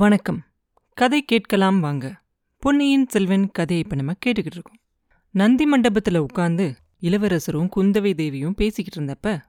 வணக்கம். கதை கேட்கலாம் வாங்க. பொன்னியின் செல்வன் கதையை இப்போ நம்ம கேட்டுக்கிட்டு இருக்கோம். நந்தி மண்டபத்தில் உட்காந்து இளவரசரும் குந்தவை தேவியும் பேசிக்கிட்டு இருந்தப்ப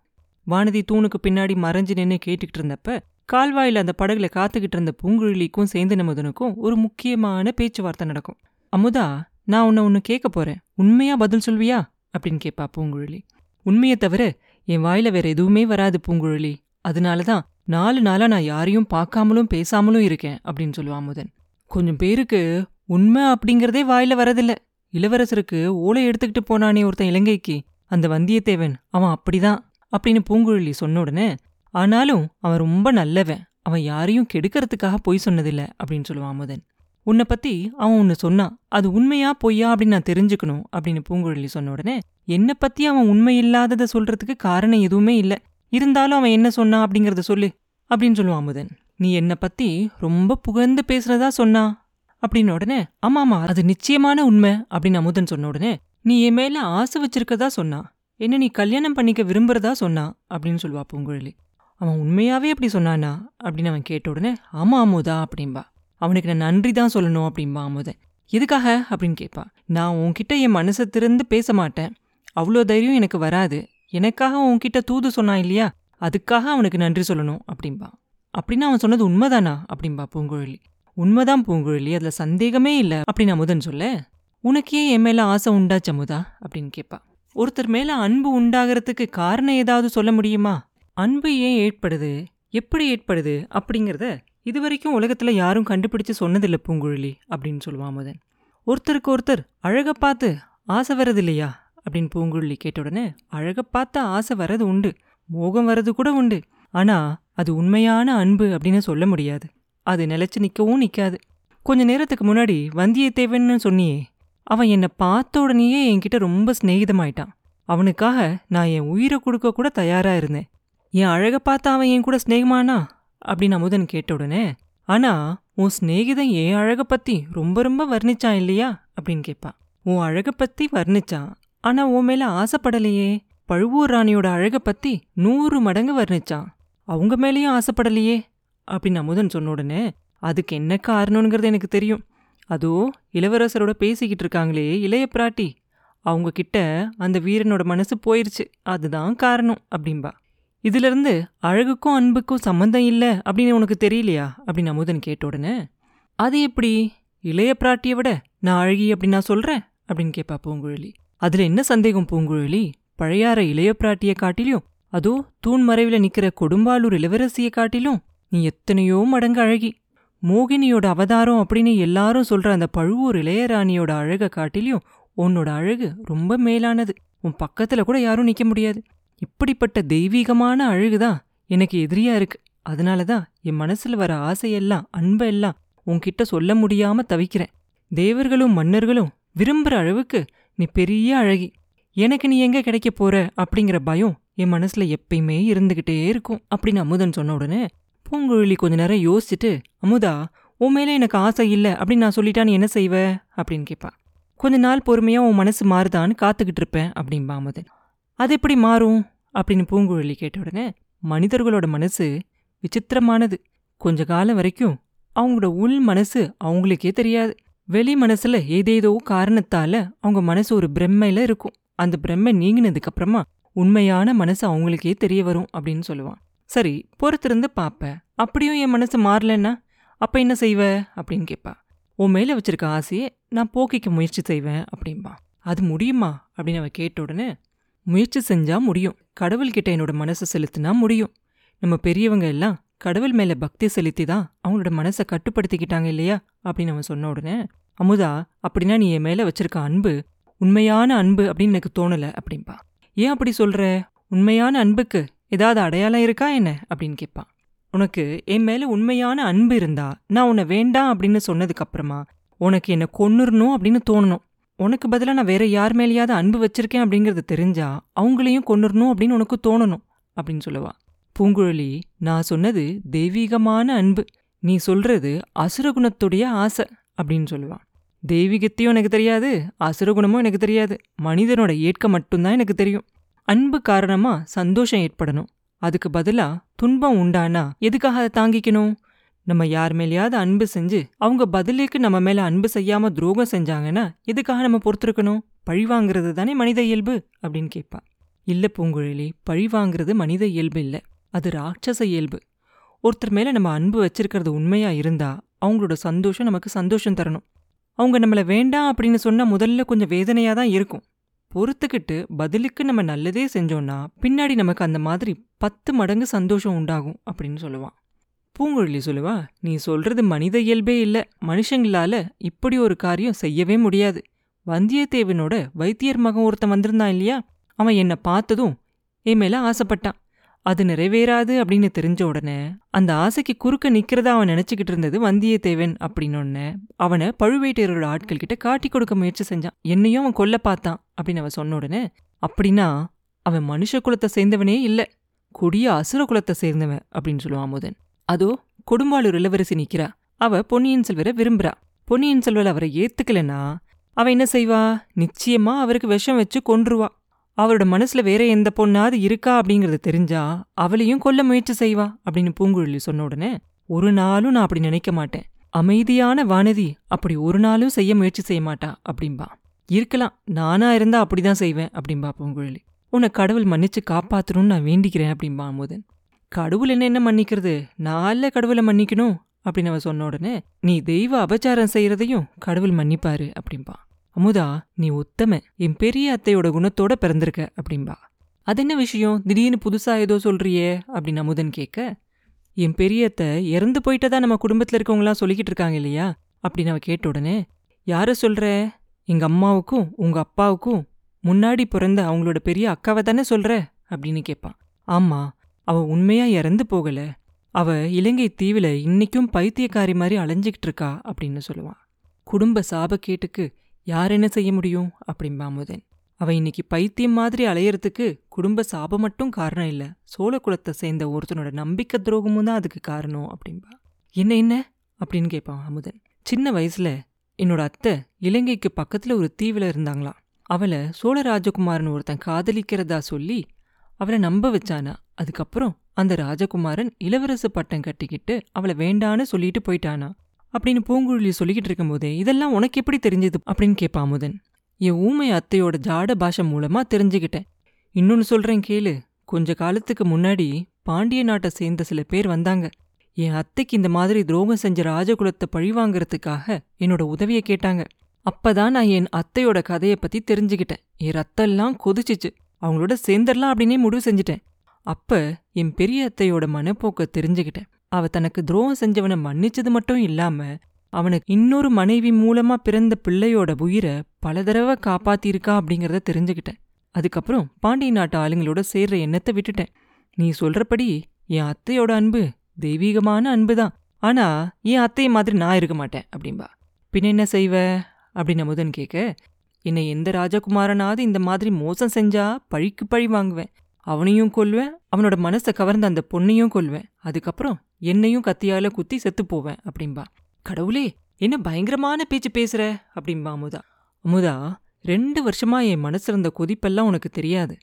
வானதி தூணுக்கு பின்னாடி மறைஞ்சு நின்று கேட்டுக்கிட்டு இருந்தப்ப கால்வாயில் அந்த படகுல காத்துக்கிட்டு இருந்த பூங்குழலிக்கும் சேர்ந்து நமதுனுக்கும் ஒரு முக்கியமான பேச்சுவார்த்தை நடக்கும். அமுதா நான் உன்னை ஒன்று கேட்க போறேன். உண்மையா பதில் சொல்வியா? அப்படின்னு கேட்பா பூங்குழலி. உண்மையை தவிர என் வாயில வேற எதுவுமே வராது பூங்குழலி. அதனால தான் நாலு நாளா நான் யாரையும் பார்க்காமலும் பேசாமலும் இருக்கேன் அப்படின்னு சொல்லுவான் முதன் கொஞ்சம் பேருக்கு உண்மை அப்படிங்கிறதே வாயில வரதில்லை. இளவரசருக்கு ஓலை எடுத்துக்கிட்டு போனானே ஒருத்தன் இலங்கைக்கு. அந்த வந்தியத்தேவன் அவன் அப்படிதான் அப்படின்னு பூங்குழலி சொன்ன உடனே ஆனாலும் அவன் ரொம்ப நல்லவன். அவன் யாரையும் கெடுக்கறதுக்காக பொய் சொன்னதில்ல அப்படின்னு சொல்லுவான் முதன் உன்னை பத்தி அவன் ஒன்று சொன்னான் அது உண்மையா பொய்யா அப்படின்னு நான் தெரிஞ்சுக்கணும் அப்படின்னு பூங்குழலி சொன்ன உடனே என்னை பத்தி அவன் உண்மை இல்லாததை சொல்றதுக்கு காரணம் எதுவுமே இல்ல. இருந்தாலும் அவன் என்ன சொன்னான் அப்படிங்கறத சொல்லு அப்படின்னு சொல்லுவான் அமுதன். நீ என்னை பத்தி ரொம்ப புகழ்ந்து பேசுறதா சொன்னா? அப்படின்னு உடனே ஆமாமா அது நிச்சயமான உண்மை அப்படின்னு அமுதன் சொன்ன உடனே நீ என் மேல ஆசை வச்சிருக்கதா சொன்னா? என்ன நீ கல்யாணம் பண்ணிக்க விரும்புறதா சொன்னா? அப்படின்னு சொல்லுவா பூங்குழலி. அவன் உண்மையாவே அப்படி சொன்னானா? அப்படின்னு அவன் கேட்ட உடனே ஆமா அமுதா அப்படின்பா அவனுக்கு நான் நன்றி தான் சொல்லணும் அப்படின்பா அமுதன். எதுக்காக? அப்படின்னு கேட்பா நான் உன்கிட்ட என் மனசை திறந்து பேச மாட்டேன். அவ்வளோ தைரியம் எனக்கு வராது. எனக்காக உன்கிட்ட தூது சொன்னான் இல்லையா? அதுக்காக அவனுக்கு நன்றி சொல்லணும் அப்படின்பா அப்படின்னு அவன் சொன்னது உண்மைதானா? அப்படின்பா பூங்குழலி. உண்மைதான் பூங்குழலி அதுல சந்தேகமே இல்லை. அப்படின்னு அமுதன் சொல்ல உனக்கு ஏன் என் மேல ஆசை உண்டா சமுதா? அப்படின்னு கேட்பா ஒருத்தர் மேல அன்பு உண்டாகிறதுக்கு காரணம் ஏதாவது சொல்ல முடியுமா? அன்பு ஏன் ஏற்படுது? எப்படி ஏற்படுது? அப்படிங்கிறத இதுவரைக்கும் உலகத்துல யாரும் கண்டுபிடிச்சு சொன்னதில்ல பூங்குழலி அப்படின்னு சொல்லுவான் அமுதன் ஒருத்தருக்கு ஒருத்தர் அழக பார்த்து ஆசை வர்றது இல்லையா அப்படின்னு பூங்குழலி கேட்ட உடனே அழக ஆசை வர்றது உண்டு. மோகம் வர்றது கூட உண்டு. ஆனா அது உண்மையான அன்பு அப்படின்னு சொல்ல முடியாது. அது நிலைச்சு நிற்கவும் நிற்காது கொஞ்ச நேரத்துக்கு முன்னாடி வந்தியத்தேவன்னு சொன்னியே அவன் என்னை பார்த்த உடனேயே என்கிட்ட ரொம்ப சிநேகிதமாயிட்டான். அவனுக்காக நான் என் உயிரை கொடுக்க கூட தயாரா இருந்தேன். என் அழக பார்த்து அவன் என் கூட சிநேகமானா? அப்படின்னு அமுதன் கேட்ட உடனே ஆனா உன் சிநேகிதன் என் அழக பத்தி ரொம்ப ரொம்ப வர்ணிச்சான் இல்லையா? அப்படின்னு கேட்பான். உன் அழகை பத்தி வர்ணிச்சான். ஆனா உன் மேல ஆசைப்படலையே. பழுவூர் ராணியோட அழக பத்தி நூறு மடங்கு வர்ணிச்சான். அவங்க மேலேயும் ஆசைப்படலையே அப்படின்னு அமுதன் சொன்ன உடனே அதுக்கு என்ன காரணம்ங்கிறது எனக்கு தெரியும். அதோ இளவரசரோட பேசிக்கிட்டு இருக்காங்களே இளைய பிராட்டி. அவங்க கிட்ட அந்த வீரனோட மனசு போயிருச்சு அதுதான் காரணம் அப்படின்பா இதுல இருந்து அழகுக்கும் அன்புக்கும் சம்மந்தம் இல்ல அப்படின்னு உனக்கு தெரியலையா அப்படின்னு அமுதன் கேட்ட உடனே அது எப்படி? இளைய பிராட்டியை விட நான் அழகி அப்படின்னு நான் சொல்றேன்? அப்படின்னு கேட்பா பூங்குழலி. அதுல என்ன சந்தேகம் பூங்குழலி? பழையாற இளைய பிராட்டியை காட்டிலும் அதோ தூண் மறைவுல நிக்கிற கொடும்பாலூர் இளவரசியை காட்டிலும் நீ எத்தனையோ மடங்கு அழகி. மோகினியோட அவதாரம் அப்படின்னு எல்லாரும் சொல்ற அந்த பழுவூர் இளையராணியோட அழகை காட்டிலையும் உன்னோட அழகு ரொம்ப மேலானது. உன் பக்கத்துல கூட யாரும் நிக்க முடியாது. இப்படிப்பட்ட தெய்வீகமான அழகுதான் எனக்கு எதிரியா இருக்கு. அதனாலதான் என் மனசுல வர ஆசையெல்லாம் அன்பெல்லாம் உன்கிட்ட சொல்ல முடியாம தவிக்கிறேன். தேவர்களும் மன்னர்களும் விரும்புற அளவுக்கு நீ பெரிய அழகி. எனக்கு நீ எங்க கிடைக்க போற? அப்படிங்கிற பயம் என் மனசுல எப்பயுமே இருந்துகிட்டே இருக்கும் அப்படின்னு அமுதன் சொன்ன உடனே. பூங்குழலி கொஞ்ச நேரம் யோசிச்சுட்டு அமுதா உன் மேல எனக்கு ஆசை இல்ல அப்படின்னு நான் சொல்லிட்டா நீ என்ன செய்வ? அப்படின்னு கேட்பா கொஞ்ச நாள் பொறுமையா உன் மனசு மாறுதான்னு காத்துக்கிட்டு இருப்பேன் அப்படின்பா அமுதன். அது எப்படி மாறும்? அப்படின்னு பூங்குழலி கேட்ட உடனே மனிதர்களோட மனசு விசித்திரமானது. கொஞ்ச காலம் வரைக்கும் அவங்களோட உள் மனசு அவங்களுக்கே தெரியாது. வெளி மனசுல ஏதேதோ காரணத்தால அவங்க மனசு ஒரு பிரம்மையில இருக்கும். அந்த பிரம்மை நீங்கினதுக்கு அப்புறமா உண்மையான மனசு அவங்களுக்கே தெரிய வரும் அப்படின்னு சொல்லுவான். சரி பொறுத்திருந்து பாப்ப அப்படியும் என் மனசு மாறலன்னா அப்ப என்ன செய்வ? அப்படின்னு கேட்பா உன் மேல வச்சிருக்க ஆசையை நான் போக்கிக்க முயற்சி செய்வேன் அப்படின்பா அது முடியுமா? அப்படின்னு அவ கேட்ட உடனே முயற்சி செஞ்சா முடியும். கடவுள்கிட்ட என்னோட மனசை செலுத்தினா முடியும். நம்ம பெரியவங்க எல்லாம் கடவுள் மேல பக்தி செலுத்தி தான் அவங்களோட மனசை கட்டுப்படுத்திக்கிட்டாங்க இல்லையா? அப்படின்னு அவன் சொன்ன உடனே அமுதா அப்படின்னா நீ என் மேல வச்சிருக்க அன்பு உண்மையான அன்பு அப்படின்னு எனக்கு தோணல அப்படின்பா ஏன் அப்படி சொல்ற? உண்மையான அன்புக்கு ஏதாவது அடையாளம் இருக்கா என்ன? அப்படின்னு கேட்பான். உனக்கு என் மேல உண்மையான அன்பு இருந்தா நான் உன்னை வேண்டாம் அப்படின்னு சொன்னதுக்கு அப்புறமா உனக்கு என்ன கொன்னுறணும் அப்படின்னு தோணணும். உனக்கு பதிலாக நான் வேற யார் மேலேயாவது அன்பு வச்சிருக்கேன் அப்படிங்கறது தெரிஞ்சா அவங்களையும் கொன்னுறணும் அப்படின்னு உனக்கு தோணணும் அப்படின்னு சொல்லுவா. பூங்குழலி நான் சொன்னது தெய்வீகமான அன்பு. நீ சொல்றது அசுரகுணத்துடைய ஆசை அப்படின்னு சொல்லுவான் தெய்வீகத்தையும் எனக்கு தெரியாது அசுரகுணமும் எனக்கு தெரியாது. மனிதனோட ஏற்க மட்டும்தான் எனக்கு தெரியும். அன்பு காரணமா சந்தோஷம் ஏற்படணும். அதுக்கு பதிலா துன்பம் உண்டானா எதுக்காக அதை தாங்கிக்கணும்? நம்ம யார் மேலேயாவது அன்பு செஞ்சு அவங்க பதிலுக்கு நம்ம மேல அன்பு செய்யாம துரோகம் செஞ்சாங்கன்னா எதுக்காக நம்ம பொறுத்திருக்கணும்? பழி வாங்குறது தானே மனித இயல்பு அப்படின்னு கேட்பா. இல்ல பூங்குழலி பழி வாங்குறது மனித இயல்பு இல்ல. அது ராட்சச இயல்பு. ஒருத்தர் மேல நம்ம அன்பு வச்சிருக்கிறது உண்மையா இருந்தா அவங்களோட சந்தோஷம் நமக்கு சந்தோஷம் தரணும். அவங்க நம்மள வேண்டாம் அப்படின்னு சொன்னா முதல்ல கொஞ்சம் வேதனையா தான் இருக்கும். பொறுத்துக்கிட்டு பதிலுக்கு நம்ம நல்லதே செஞ்சோம்னா பின்னாடி நமக்கு அந்த மாதிரி பத்து மடங்கு சந்தோஷம் உண்டாகும் அப்படின்னு சொல்லுவான். பூங்குழலி சொல்லுவா நீ சொல்றது மனித இயல்பே இல்ல. மனுஷங்களால இப்படி ஒரு காரியம் செய்யவே முடியாது. வந்தியத்தேவனோட வைத்தியர் மகன் ஒருத்தன் வந்திருந்தான் இல்லையா? அவன் என்னை பார்த்ததும் என் மேல ஆசைப்பட்டான். அது நிறைவேறாது அப்படின்னு தெரிஞ்ச உடனே அந்த ஆசைக்கு குறுக்க நிக்கிறதா அவன் நினைச்சுக்கிட்டு இருந்தது வந்தியத்தேவன் அப்படின்னு அவனை பழுவேட்டையரோட ஆட்கள் கிட்ட காட்டி கொடுக்க முயற்சி செஞ்சான். என்னையும் அவன் கொல்ல பார்த்தான் அப்படின்னு அவன் சொன்ன உடனே அப்படின்னா அவன் மனுஷ குலத்தை சேர்ந்தவனே இல்ல கொடிய அசுர குலத்தை சேர்ந்தவன் அப்படின்னு சொல்லுவான் முதன் அதோ கொடும்பாளூர் இளவரசி நிக்கிறா. அவ பொன்னியின் செல்வரை விரும்புறா. பொன்னியின் செல்வர் அவரை ஏத்துக்கலனா அவ என்ன செய்வா? நிச்சயமா அவருக்கு விஷம் வச்சு கொன்றுவா. அவரோட மனசுல வேற எந்த பொண்ணாவது இருக்கா அப்படிங்கறது தெரிஞ்சா அவளையும் கொல்ல முயற்சி செய்வா அப்படின்னு பூங்குழலி சொன்ன உடனே ஒரு நாளும் நான் அப்படி நினைக்க மாட்டேன். அமைதியான வானதி அப்படி ஒரு நாளும் செய்ய முயற்சி செய்ய மாட்டா அப்படின்பா இருக்கலாம் நானா இருந்தா அப்படிதான் செய்வேன் அப்படின்பா பூங்குழலி. உன்னை கடவுள் மன்னிச்சு காப்பாத்தணும்னு நான் வேண்டிக்கிறேன் அப்படின்பா அமுதன். கடவுள் என்ன என்ன மன்னிக்கிறது? நாளில் கடவுளை மன்னிக்கணும் அப்படின்னு அவன் சொன்ன உடனே நீ தெய்வ அபச்சாரம் செய்யறதையும் கடவுள் மன்னிப்பாரு அப்படின்பா அமுதா நீ உத்தம. என் பெரிய அத்தையோட குணத்தோட பிறந்திருக்க அப்படின்பா அது என்ன விஷயம்? திடீர்னு புதுசா ஏதோ சொல்றியே அப்படின்னு அமுதன் கேட்க என் பெரிய அத்தை இறந்து போயிட்டதா நம்ம குடும்பத்துல இருக்கவங்களாம் சொல்லிக்கிட்டு இருக்காங்க இல்லையா? அப்படின்னு அவ கேட்ட உடனே யார சொல்ற? எங்க அம்மாவுக்கும் உங்க அப்பாவுக்கும் முன்னாடி பிறந்த அவங்களோட பெரிய அக்காவை தானே சொல்ற? அப்படின்னு கேட்பான். ஆமா அவ உண்மையா இறந்து போகல. அவ இலங்கை தீவில் இன்னைக்கும் பைத்தியக்காரி மாதிரி அலைஞ்சிக்கிட்டு இருக்கா அப்படின்னு சொல்லுவான். குடும்ப சாபக்கேட்டுக்கு யார் என்ன செய்ய முடியும்? அப்படின்பா அமுதன் அவ இன்னைக்கு பைத்தியம் மாதிரி அலையறதுக்கு குடும்ப சாபம் மட்டும் காரணம் இல்ல. சோழ குலத்தை சேர்ந்த ஒருத்தனோட நம்பிக்கை துரோகமும் தான் அதுக்கு காரணம் அப்படின்பா என்ன என்ன? அப்படின்னு கேட்பான் அமுதன். சின்ன வயசுல என்னோட அத்தை இலங்கைக்கு பக்கத்துல ஒரு தீவில் இருந்தாங்களாம். அவளை சோழ ராஜகுமாரன் ஒருத்தன் காதலிக்கிறதா சொல்லி அவளை நம்ப வச்சானா. அதுக்கப்புறம் அந்த ராஜகுமாரன் இளவரசு பட்டம் கட்டிக்கிட்டு அவளை வேண்டான்னு சொல்லிட்டு போயிட்டானா. அப்படின்னு பூங்குழலி சொல்லிக்கிட்டு இருக்கும்போதே இதெல்லாம் உனக்கு எப்படி தெரிஞ்சது? அப்படின்னு கேட்பா அமுதன். என் ஊமை அத்தையோட ஜாட பாஷை மூலமா தெரிஞ்சுக்கிட்டேன். இன்னொன்னு சொல்றேன் கேளு. கொஞ்ச காலத்துக்கு முன்னாடி பாண்டிய நாட்டை சேர்ந்த சில பேர் வந்தாங்க. என் அத்தைக்கு இந்த மாதிரி துரோகம் செஞ்ச ராஜகுலத்தை பழிவாங்கிறதுக்காக என்னோட உதவியை கேட்டாங்க. அப்பதான் நான் என் அத்தையோட கதையை பத்தி தெரிஞ்சுக்கிட்டேன். என் ரத்தெல்லாம் கொதிச்சிச்சு. அவங்களோட சேர்ந்துடலாம் அப்படின்னே முடிவு செஞ்சுட்டேன். அப்ப என் பெரிய அத்தையோட மனப்போக்க தெரிஞ்சுக்கிட்டேன். அவ தனக்கு துரோகம் செஞ்சவனை மன்னிச்சது மட்டும் இல்லாம அவனுக்கு இன்னொரு மனைவி மூலமா பிறந்த பிள்ளையோட உயிரை பல தடவை காப்பாத்திருக்கா அப்படிங்கறத தெரிஞ்சுக்கிட்டேன். அதுக்கப்புறம் பாண்டிய நாட்டு ஆளுங்களோட சேர்ற எண்ணத்தை விட்டுட்டேன். நீ சொல்றபடி என் அத்தையோட அன்பு தெய்வீகமான அன்புதான். ஆனா என் அத்தைய மாதிரி நான் இருக்க மாட்டேன் அப்படின்பா பின்ன என்ன செய்வ? அப்படின்னு முதன் கேட்க என்னை எந்த ராஜகுமாரனாவது இந்த மாதிரி மோசம் செஞ்சா பழிக்கு பழி வாங்குவேன். அவனையும் கொல்வேன் அவனோட மனசை கவர்ந்த அந்த பொண்ணையும் கொல்வேன் அதுக்கப்புறம் என்னையும் கத்தியால குத்தி செத்து போவேன் அப்படின்பா கடவுளே என்ன பயங்கரமான பேச்சு பேசுற? அப்படின்பா அமுதா. அமுதா ரெண்டு வருஷமா என் மனசுல இருந்த கொதிப்பெல்லாம் உனக்கு தெரியாது.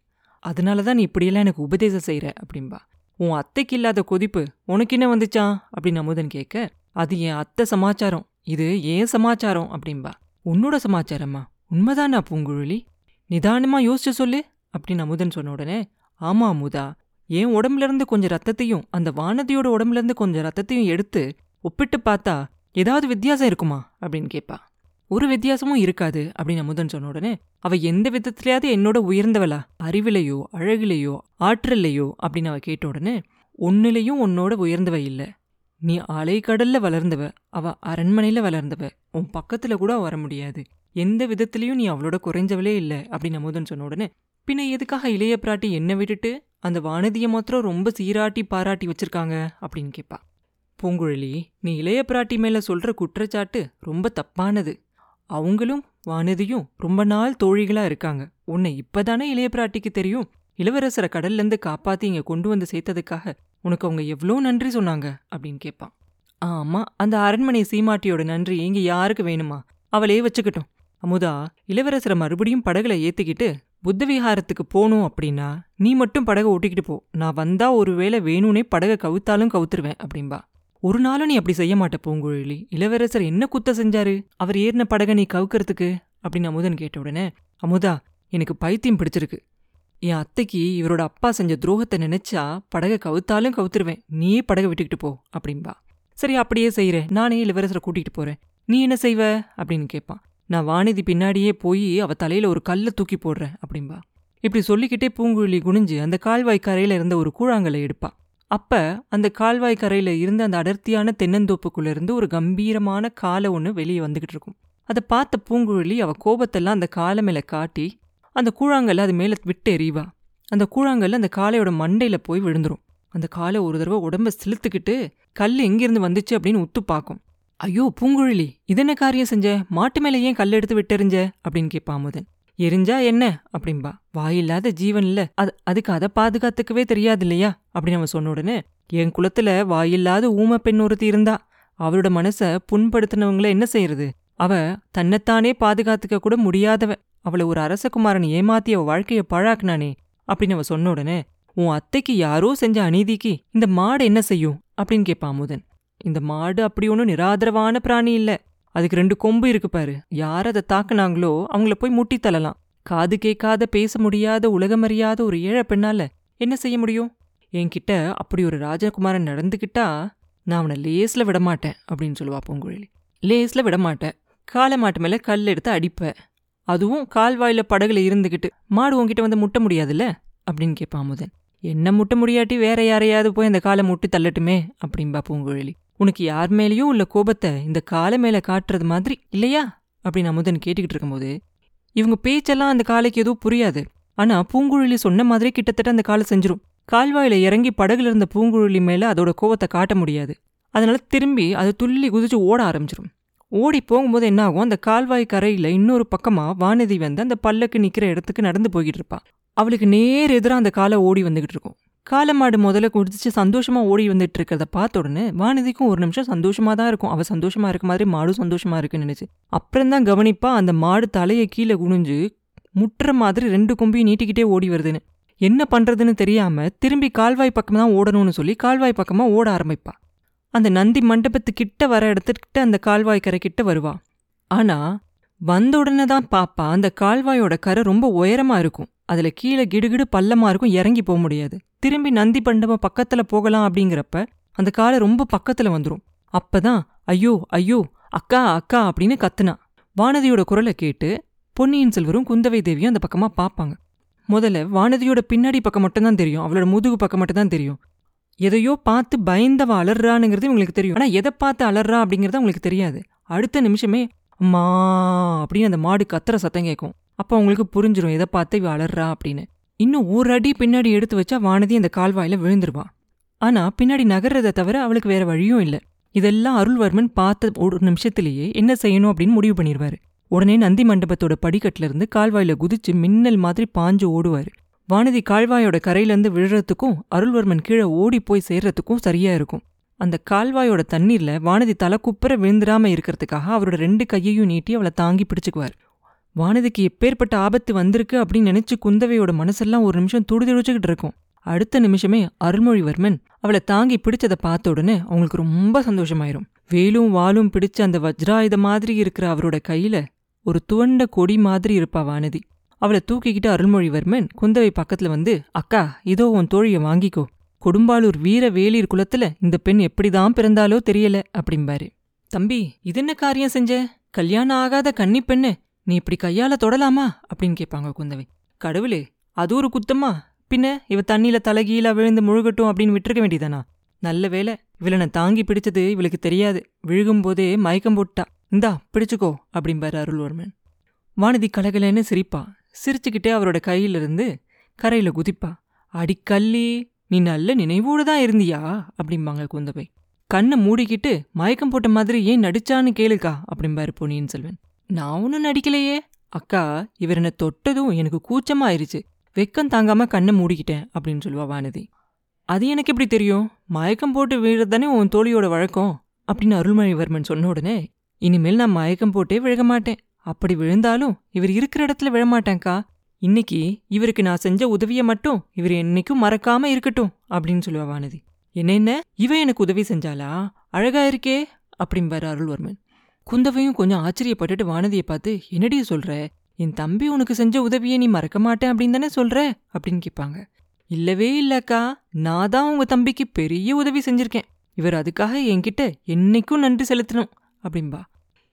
அதனால தான் நீ இப்படியெல்லாம் எனக்கு உபதேசம் செய்யற அப்படின்பா உன் அத்தைக்கு இல்லாத கொதிப்பு உனக்கு என்ன வந்துச்சான் அப்படின்னு அமுதன் கேட்க அது என் அத்தை சமாச்சாரம். இது ஏன் சமாச்சாரம் அப்படின்பா உன்னோட சமாச்சாரமா? உண்மைதானா பூங்குழலி? நிதானமா யோசிச்சு சொல்லு அப்படின்னு அமுதன் சொன்ன உடனே ஆமா அமுதா. என் உடம்புல இருந்து கொஞ்சம் ரத்தத்தையும் அந்த வானதியோட உடம்புல இருந்து கொஞ்சம் ரத்தத்தையும் எடுத்து ஒப்பிட்டு பார்த்தா ஏதாவது வித்தியாசம் இருக்குமா? அப்படின்னு கேட்பா ஒரு வித்தியாசமும் இருக்காது அப்படின்னு அமுதன் சொன்ன உடனே அவள் எந்த விதத்திலயாவது என்னோட உயர்ந்தவளா? அறிவிலையோ அழகிலையோ ஆற்றல்லையோ? அப்படின்னு அவ கேட்ட உடனே ஒன்னிலையும் உன்னோட உயர்ந்தவ இல்ல. நீ அலைக்கடலில் வளர்ந்தவ அவ அரண்மனையில வளர்ந்தவ. உன் பக்கத்துல கூட வர முடியாது. எந்த விதத்திலையும் நீ அவளோட குறைஞ்சவளே இல்ல. அப்படின்னு அமுதன் சொன்ன உடனே பின்ன எதுக்காக இளைய பிராட்டி என்ன விட்டுட்டு அந்த வானதியை மாத்திரம் ரொம்ப சீராட்டி பாராட்டி வச்சிருக்காங்க அப்படின்னு கேட்பா பூங்குழலி நீ இளைய பிராட்டி மேல சொல்ற குற்றச்சாட்டு ரொம்ப தப்பானது. அவங்களும் வானதியும் ரொம்ப நாள் தோழிகளா இருக்காங்க. உன்னை இப்பதானே இளைய பிராட்டிக்கு தெரியும். இளவரசரை கடல்ல இருந்து காப்பாத்தி இங்க கொண்டு வந்து சேர்த்ததுக்காக உனக்கு அவங்க எவ்வளோ நன்றி சொன்னாங்க அப்படின்னு கேட்பான் ஆமா அந்த அரண்மனை சீமாட்டியோட நன்றி இங்க யாருக்கு வேணுமா? அவளே வச்சுக்கிட்டோம். அமுதா இளவரசரை மறுபடியும் படகுல ஏத்திக்கிட்டு புத்த விஹாரத்துக்கு போகணும் அப்படின்னா நீ மட்டும் படகை ஓட்டிக்கிட்டு போ. நான் வந்தா ஒருவேளை வேணும்னே படகை கவுத்தாலும் கவுத்துருவேன் அப்படின்பா ஒரு நாளும் நீ அப்படி செய்ய மாட்ட பூங்குழலி. இளவரசர் என்ன குத்த செஞ்சாரு? அவர் ஏறின படகை நீ கவுக்கிறதுக்கு? அப்படின்னு அமுதன் கேட்ட உடனே அமுதா எனக்கு பைத்தியம் பிடிச்சிருக்கு. என் அத்தைக்கு இவரோட அப்பா செஞ்ச துரோகத்தை நினைச்சா படகை கவுத்தாலும் கவுத்துருவேன். நீயே படகை விட்டுக்கிட்டு போ அப்படின்பா சரி அப்படியே செய்கிறேன் நானே இளவரசரை கூட்டிகிட்டு போறேன். நீ என்ன செய்வ? அப்படின்னு கேட்பான் நான் வானதி பின்னாடியே போய் அவ தலையில ஒரு கல்லை தூக்கி போடுறேன் அப்படின்பா இப்படி சொல்லிக்கிட்டே பூங்குழலி குனிஞ்சு அந்த கால்வாய் கரையில இருந்த ஒரு கூழாங்கலை எடுப்பா. அப்ப அந்த கால்வாய் கரையில இருந்த அந்த அடர்த்தியான தென்னந்தோப்புக்குள்ள இருந்து ஒரு கம்பீரமான காலை ஒன்று வெளியே வந்துக்கிட்டு இருக்கும். அதை பார்த்த பூங்குழலி அவ கோபத்தெல்லாம் அந்த காலை மேல காட்டி அந்த கூழாங்கல்ல அது மேல விட்டு எறிவா. அந்த கூழாங்கல்ல அந்த காளையோட மண்டையில போய் விழுந்துரும். அந்த காலை ஒரு தடவை உடம்ப செலுத்துக்கிட்டு கல் எங்கிருந்து வந்துச்சு அப்படின்னு உத்து பார்க்கும். ஐயோ பூங்குழலி இதென்ன காரியம் செஞ்ச? மாட்டு மேல ஏன் கல் எடுத்து விட்டெறிஞ்ச? அப்படின்னு கேட்பா அமுதன். எரிஞ்சா என்ன? அப்படின்பா. வாயில்லாத ஜீவன் இல்ல. அது அதுக்கு அதை பாதுகாத்துக்கவே தெரியாது இல்லையா அப்படின்னு அவன் சொன்ன உடனே என் குலத்துல வாயில்லாத ஊம பெண் ஒருத்தி இருந்தா அவளோட மனச புண்படுத்தினவங்கள என்ன செய்யறது அவ தன்னைத்தானே பாதுகாத்துக்க கூட முடியாதவ அவளை ஒரு அரசகுமாரன் ஏமாத்தி அவ வாழ்க்கைய பழாக்குனானே அப்படின்னு அவ சொன்ன உடனே உன் அத்தைக்கு யாரோ செஞ்ச அநீதிக்கு இந்த மாடு என்ன செய்யும்? அப்படின்னு கேட்பான் அமுதன். இந்த மாடு அப்படி ஒன்றும் நிராதரவான பிராணி இல்ல. அதுக்கு ரெண்டு கொம்பு இருக்கு பாரு. யார் அதை தாக்குனாங்களோ அவங்கள போய் முட்டி தள்ளலாம். காது கேட்காத பேச முடியாத உலகமறியாத ஒரு ஏழை பெண்ணால என்ன செய்ய முடியும்? என்கிட்ட அப்படி ஒரு ராஜகுமாரன் நடந்துக்கிட்டா நான் அவனை லேஸ்ல விடமாட்டேன் அப்படின்னு சொல்லுவா பூங்குழலி. லேஸ்ல விடமாட்டேன். காலை மாட்டு மேல கல் எடுத்து அடிப்பேன். அதுவும் கால்வாயில படகுல இருந்துகிட்டு மாடு உன்கிட்ட வந்து முட்ட முடியாதுல்ல? அப்படின்னு கேட்பான் முதன். என்ன முட்ட முடியாட்டி வேற யாரையாவது போய் அந்த காலை முட்டி தள்ளட்டுமே அப்படின்பா பூங்குழலி. உனக்கு யார் மேலேயும் உள்ள கோபத்தை இந்த காலை மேல காட்டுறது மாதிரி இல்லையா? அப்படின்னு அமுதன் கேட்டுக்கிட்டு இருக்கும்போது இவங்க பேச்செல்லாம் அந்த காலைக்கு எதுவும் புரியாது. ஆனா பூங்குழலி சொன்ன மாதிரி கிட்டத்தட்ட அந்த காலை செஞ்சிரும். கால்வாயில இறங்கி படகுல இருந்த பூங்குழலி மேல அதோட கோவத்தை காட்ட முடியாது. அதனால திரும்பி அது துள்ளி குதிச்சு ஓட ஆரம்பிச்சிடும் ஓடி போகும்போது என்ன ஆகும் அந்த கால்வாய் கரையில இன்னொரு பக்கமா வானதி வந்து அந்த பல்லக்கு நிற்கிற இடத்துக்கு நடந்து போய்கிட்டு இருப்பா. அவளுக்கு நேர் எதிராக அந்த காலை ஓடி வந்துகிட்டு இருக்கும். காலமாடு முதல்ல குடிச்சு சந்தோஷமா ஓடி வந்துட்டு இருக்கிறத பார்த்த உடனே வானதிக்கும் ஒரு நிமிஷம் சந்தோஷமா தான் இருக்கும். அவள் சந்தோஷமா இருக்க மாதிரி மாடும் சந்தோஷமா இருக்குன்னு நினைச்சு அப்புறம் தான் கவனிப்பா அந்த மாடு தலையை கீழே குனிஞ்சு முட்டுற மாதிரி ரெண்டு கொம்பையும் நீட்டிக்கிட்டே ஓடி வருதுன்னு. என்ன பண்றதுன்னு தெரியாம திரும்பி கால்வாய் பக்கம் தான் ஓடணும்னு சொல்லி கால்வாய் பக்கமா ஓட ஆரம்பிப்பா. அந்த நந்தி மண்டபத்து கிட்ட வர இடத்துக்கிட்ட அந்த கால்வாய் கரை கிட்ட வருவா. ஆனா வந்த உடனே தான் பாப்பா அந்த கால்வாயோட கரை ரொம்ப உயரமா இருக்கும். அதுல கீழே கிடுகிடு பள்ளமாக இருக்கும் இறங்கி போக முடியாது. திரும்பி நந்தி பண்டம பக்கத்துல போகலாம் அப்படிங்கிறப்ப அந்த காலை ரொம்ப பக்கத்துல வந்துரும். அப்பதான் ஐயோ ஐயோ அக்கா அக்கா அப்படின்னு கத்துனா. வானதியோட குரலை கேட்டு பொன்னியின் செல்வரும் குந்தவை தேவியும் அந்த பக்கமா பாப்பாங்க. முதல்ல வானதியோட பின்னாடி பக்கம் மட்டும்தான் தெரியும் அவளோட முதுகு பக்கம் மட்டும்தான் தெரியும். எதையோ பார்த்து பயந்தவ அலறானுங்கிறது உங்களுக்கு தெரியும். ஆனா எதை பார்த்து அலறா அப்படிங்கிறது உங்களுக்கு தெரியாது. அடுத்த நிமிஷமே மா அப்படின்னு அந்த மாடு கத்துற சத்தம் கேட்கும் அப்போ அவங்களுக்கு புரிஞ்சிடும் இதை பார்த்து இவ அலறா? அப்படின்னு. இன்னும் ஒரு அடி பின்னாடி எடுத்து வச்சா வானதி அந்த கால்வாயில விழுந்துருவான் ஆனா பின்னாடி நகர்றதை தவிர அவளுக்கு வேற வழியும் இல்லை. இதெல்லாம் அருள்வர்மன் பார்த்த ஒரு நிமிஷத்திலேயே என்ன செய்யணும் அப்படின்னு முடிவு பண்ணிடுவார். உடனே நந்தி மண்டபத்தோட படிக்கட்டுல இருந்து கால்வாயில குதிச்சு மின்னல் மாதிரி பாஞ்சு ஓடுவாரு. வானதி கால்வாயோட கரையிலேருந்து விழுறதுக்கும் அருள்வர்மன் கீழே ஓடி போய் சேர்றதுக்கும் சரியா இருக்கும். அந்த கால்வாயோட தண்ணீர்ல வானதி தலை குப்புற விழுந்துடாம இருக்கிறதுக்காக அவரோட ரெண்டு கையையும் நீட்டி அவளை தாங்கி பிடிச்சுக்குவார். வானதிக்கு எப்பேற்பட்ட ஆபத்து வந்திருக்கு அப்படின்னு நினைச்சு குந்தவையோட மனசெல்லாம் ஒரு நிமிஷம் துடிதுடிச்சுக்கிட்டு இருக்கும். அடுத்த நிமிஷமே அருள்மொழிவர்மன் அவளை தாங்கி பிடிச்சதை பார்த்த உடனே அவங்களுக்கு ரொம்ப சந்தோஷமாயிரும். வேலும் வாலும் பிடிச்ச அந்த வஜ்ராயுத மாதிரி இருக்கிற அவரோட கையில ஒரு துவண்ட கொடி மாதிரி இருப்பா வானதி. அவளை தூக்கிக்கிட்டு அருள்மொழிவர்மன் குந்தவை பக்கத்துல வந்து அக்கா இதோ உன் தோழிய வாங்கிக்கோ. கொடும்பாளூர் வீர வேலீர் குலத்துல இந்த பெண் எப்படிதான் பிறந்தாலோ தெரியல அப்படிம்பாரு. தம்பி இது என்ன காரியம் செஞ்ச? கல்யாணம் ஆகாத கன்னி பெண்ணு நீ இப்படி கையால தொடலாமா? அப்படின்னு கேட்பாங்க குந்தவை. கடவுளே அது ஒரு குத்தமா? பின்ன இவ தண்ணியில தலைகீழா விழுந்து முழுகட்டும் அப்படின்னு விட்டுருக்க வேண்டியதானா நல்ல வேலை இவளை நான் தாங்கி பிடிச்சது இவளுக்கு தெரியாது. விழுகும்போதே மயக்கம் போட்டா. இந்தா பிடிச்சுக்கோ அப்படிம்பாரு அருள்வர்மன். வானதி கலகலன்னு சிரிப்பா. சிரிச்சுக்கிட்டே அவரோட கையிலிருந்து கரையில குதிப்பா. அடிக்கல்லி நீ நல்ல நினைவோடு தான் இருந்தியா? அப்படிம்பாங்க குந்தவை. கண்ணை மூடிக்கிட்டு மயக்கம் போட்ட மாதிரி ஏன் நடிச்சான்னு கேளுக்கா அப்படிம்பாரு பொன்னியின் செல்வன். நான் ஒன்றும் நடிக்கலையே. அக்கா இவர் என்னை தொட்டதும் எனக்கு கூச்சமா ஆயிருச்சு வெக்கம் தாங்காம கண்ணை மூடிக்கிட்டேன் அப்படின்னு சொல்லுவா வானதி. அது எனக்கு எப்படி தெரியும்? மயக்கம் போட்டு விழுறது தானே உன் தோழியோட வழக்கம்? அப்படின்னு அருள்மொழிவர்மன் சொன்ன உடனே இனிமேல் நான் மயக்கம் போட்டே விழக மாட்டேன். அப்படி விழுந்தாலும் இவர் இருக்கிற இடத்துல விழமாட்டேன்க்கா. இன்னைக்கு இவருக்கு நான் செஞ்ச உதவியை மட்டும் இவர் என்னைக்கும் மறக்காம இருக்கட்டும் அப்படின்னு சொல்லுவா வானதி. என்ன என்ன? எனக்கு உதவி செஞ்சாலா அழகா இருக்கே அப்படிம்பாரு அருள்வர்மன். குந்தவையும் கொஞ்சம் ஆச்சரியப்பட்டுட்டு வானதியை பார்த்து என்னடி சொல்ற? என் தம்பி உனக்கு செஞ்ச உதவியை நீ மறக்க மாட்டேன் அப்படின்னு தானே சொல்ற? அப்படின்னு கேட்பாங்க. இல்லவே இல்லக்கா. நான் தான் உங்க தம்பிக்கு பெரிய உதவி செஞ்சிருக்கேன். இவர் அதுக்காக என்கிட்ட என்னைக்கும் நன்றி செலுத்தணும் அப்படின்பா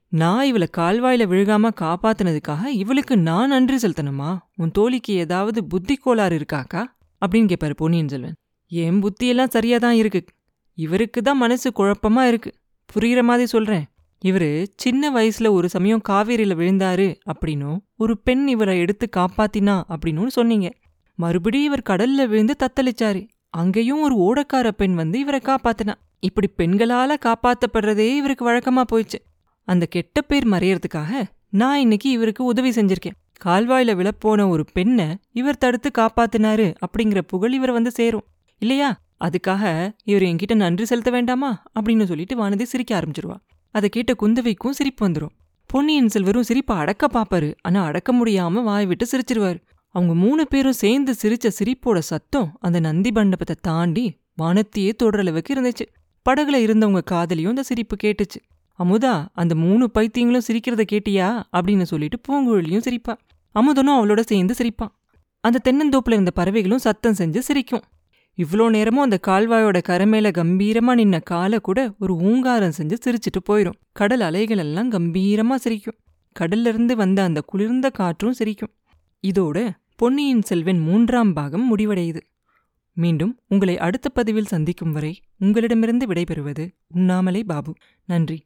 நான் இவளை கால்வாயில விழுகாம காப்பாத்துனதுக்காக இவளுக்கு நான் நன்றி செலுத்தணுமா? உன் தோழிக்கு ஏதாவது புத்தி கோளாறு இருக்காக்கா அப்படின்னு கேட்பாரு பொன்னியின் செல்வன். என் புத்தியெல்லாம் சரியா தான் இருக்கு. இவருக்கு தான் மனசு குழப்பமா இருக்கு. புரியுற மாதிரி சொல்றேன். இவரு சின்ன வயசுல ஒரு சமயம் காவேரியில் விழுந்தாரு அப்படின்னும் ஒரு பெண் இவரை எடுத்து காப்பாத்தினா அப்படின்னு சொன்னீங்க. மறுபடியும் இவர் கடல்ல விழுந்து தத்தளிச்சாரு. அங்கேயும் ஒரு ஓடக்கார பெண் வந்து இவரை காப்பாத்தினா. இப்படி பெண்களால காப்பாத்தப்படுறதே இவருக்கு வழக்கமா போயிடுச்சு. அந்த கெட்ட பேர் மறையறதுக்காக நான் இன்னைக்கு இவருக்கு உதவி செஞ்சிருக்கேன். கால்வாயில விழப்போன ஒரு பெண்ணை இவர் தடுத்து காப்பாத்தினாரு அப்படிங்கிற புகழ் இவரை வந்து சேரும். இல்லையா? அதுக்காக இவர் என்கிட்ட நன்றி செலுத்த வேண்டாமா? அப்படின்னு சொல்லிட்டு வானதி சிரிக்க ஆரம்பிச்சிருவா. அதை கேட்ட குந்தவைக்கும் சிரிப்பு வந்துடும் பொன்னியின் செல்வரும் சிரிப்பை அடக்க பாப்பாரு. ஆனா அடக்க முடியாம வாய் விட்டு சிரிச்சிருவாரு. அவங்க மூணு பேரும் சேர்ந்து சிரிச்ச சிரிப்போட சத்தம் அந்த நந்தி மண்டபத்தை தாண்டி வானத்தையே தொடர அளவுக்கு இருந்துச்சு. படகுல இருந்தவங்க காதலியும் அந்த சிரிப்பு கேட்டுச்சு. அமுதா அந்த மூணு பைத்தியங்களும் சிரிக்கிறத கேட்டியா? அப்படின்னு சொல்லிட்டு பூங்குழலியும் சிரிப்பா. அமுதனும் அவளோட சேர்ந்து சிரிப்பான். அந்த தென்னந்தோப்புல இருந்த பறவைகளும் சத்தம் செஞ்சு சிரிக்கும். இவ்வளோ நேரமும் அந்த கால்வாயோட கரை கம்பீரமா நின்ன காலை கூட ஒரு ஊங்காரம் செஞ்சு சிரிச்சிட்டு போயிடும் கடல் அலைகள் எல்லாம் கம்பீரமா சிரிக்கும். கடல்ல இருந்து வந்த அந்த குளிர்ந்த காற்றும் சிரிக்கும். இதோட பொன்னியின் செல்வன் மூன்றாம் பாகம் முடிவடையுது. மீண்டும் உங்களை அடுத்த பதிவில் சந்திக்கும் வரை உங்களிடமிருந்து விடைபெறுவது உண்ணாமலே பாபு. நன்றி.